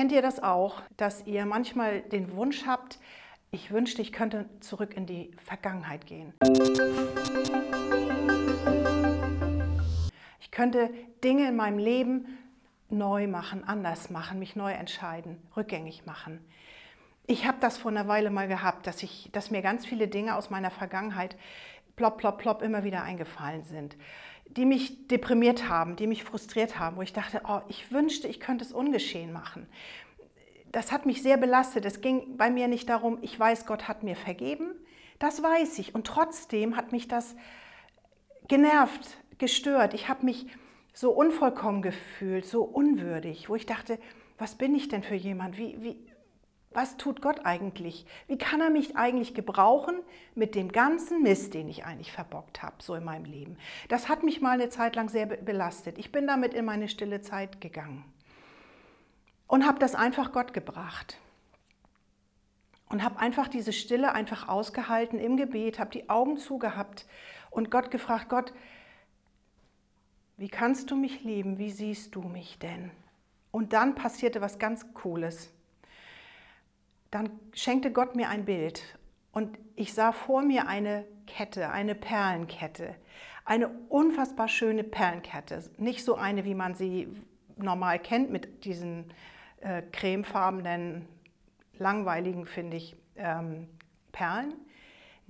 Kennt ihr das auch, dass ihr manchmal den Wunsch habt, ich wünschte, ich könnte zurück in die Vergangenheit gehen. Ich könnte Dinge in meinem Leben neu machen, anders machen, mich neu entscheiden, rückgängig machen. Ich habe das vor einer Weile mal gehabt, dass, ich, dass mir ganz viele Dinge aus meiner Vergangenheit plopp, plopp, plopp immer wieder eingefallen sind, die mich deprimiert haben, die mich frustriert haben, wo ich dachte, oh, ich wünschte, ich könnte es ungeschehen machen. Das hat mich sehr belastet. Es ging bei mir nicht darum, ich weiß, Gott hat mir vergeben, das weiß ich. Und trotzdem hat mich das genervt, gestört. Ich habe mich so unvollkommen gefühlt, so unwürdig, wo ich dachte, was bin ich denn für jemand? Wie, wie, was tut Gott eigentlich? Wie kann er mich eigentlich gebrauchen mit dem ganzen Mist, den ich eigentlich verbockt habe, so in meinem Leben? Das hat mich mal eine Zeit lang sehr belastet. Ich bin damit in meine stille Zeit gegangen und habe das einfach Gott gebracht. Und habe einfach diese Stille einfach ausgehalten im Gebet, habe die Augen zugehabt und Gott gefragt, Gott, wie kannst du mich lieben? Wie siehst du mich denn? Und dann passierte was ganz Cooles. Dann schenkte Gott mir ein Bild und ich sah vor mir eine Kette, eine Perlenkette, eine unfassbar schöne Perlenkette. Nicht so eine, wie man sie normal kennt, mit diesen äh, cremefarbenen, langweiligen, finde ich, ähm, Perlen,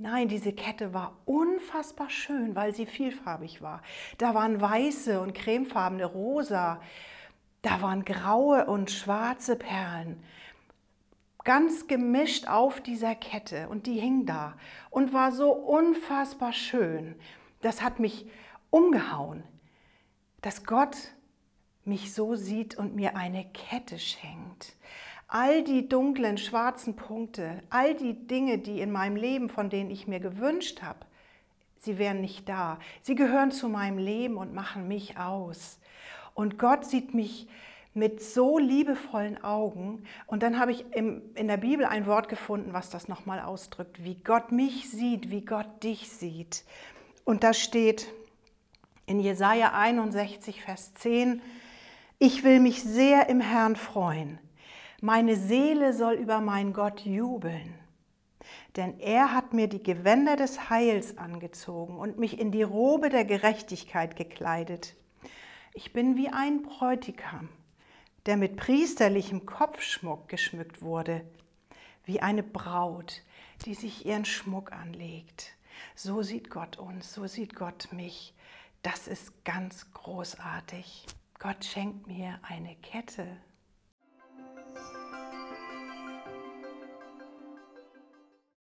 Nein, diese Kette war unfassbar schön, weil sie vielfarbig war. Da waren weiße und cremefarbene rosa, da waren graue und schwarze Perlen. Ganz gemischt auf dieser Kette und die hing da und war so unfassbar schön. Das hat mich umgehauen, dass Gott mich so sieht und mir eine Kette schenkt all die dunklen, schwarzen Punkte, all die Dinge, die in meinem Leben, von denen ich mir gewünscht habe, sie wären nicht da. Sie gehören zu meinem Leben und machen mich aus. Und Gott sieht mich mit so liebevollen Augen. Und dann habe ich im, in der Bibel ein Wort gefunden, was das nochmal ausdrückt, wie Gott mich sieht, wie Gott dich sieht. Und da steht in Jesaja 61, Vers 10, ich will mich sehr im Herrn freuen meine Seele soll über meinen Gott jubeln, denn er hat mir die Gewänder des Heils angezogen und mich in die Robe der Gerechtigkeit gekleidet. Ich bin wie ein Bräutigam, der mit priesterlichem Kopfschmuck geschmückt wurde, wie eine Braut, die sich ihren Schmuck anlegt. So sieht Gott uns, so sieht Gott mich. Das ist ganz großartig. Gott schenkt mir eine Kette